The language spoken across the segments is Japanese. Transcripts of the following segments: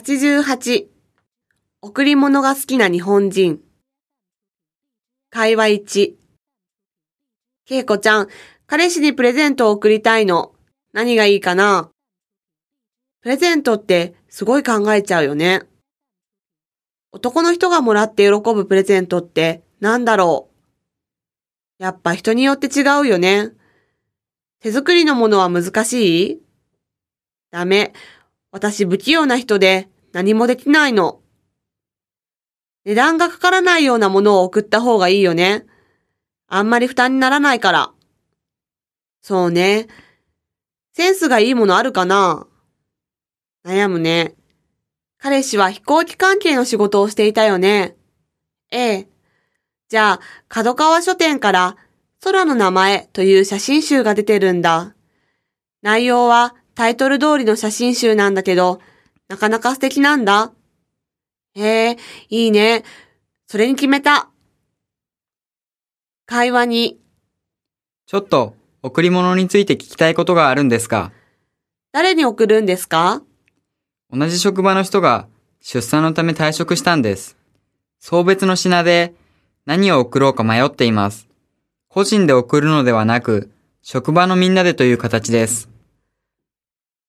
88贈り物が好きな日本人会話1けいこちゃん、彼氏にプレゼントを贈りたいの。何がいいかな？プレゼントってすごい考えちゃうよね。男の人がもらって喜ぶプレゼントって何だろう？やっぱ人によって違うよね。手作りのものは難しい？ダメ。私不器用な人で何もできないの。値段がかからないようなものを送った方がいいよね。あんまり負担にならないから。そうね。センスがいいものあるかな悩むね。彼氏は飛行機関係の仕事をしていたよね。ええ。じゃあ、角川書店から空の名前という写真集が出てるんだ。内容はタイトル通りの写真集なんだけど、なかなか素敵なんだ。へえ、いいね。それに決めた。会話に。ちょっと、贈り物について聞きたいことがあるんですが。誰に送るんですか？同じ職場の人が出産のため退職したんです。送別の品で何を送ろうか迷っています。個人で送るのではなく、職場のみんなでという形です。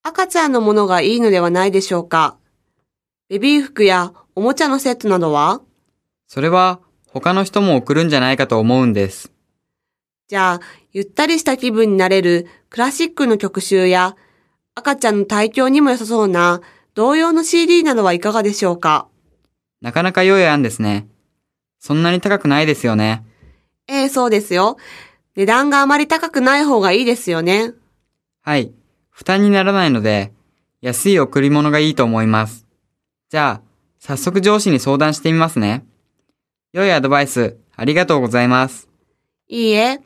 赤ちゃんのものがいいのではないでしょうか。ベビー服やおもちゃのセットなどは？それは他の人も送るんじゃないかと思うんです。じゃあ、ゆったりした気分になれるクラシックの曲集や赤ちゃんの体調にも良さそうな同様の CD などはいかがでしょうか？なかなか良い案ですね。そんなに高くないですよね。ええそうですよ。値段があまり高くない方がいいですよね。はい。負担にならないので、安い贈り物がいいと思います。じゃあ、早速上司に相談してみますね。良いアドバイス、ありがとうございます。いいえ。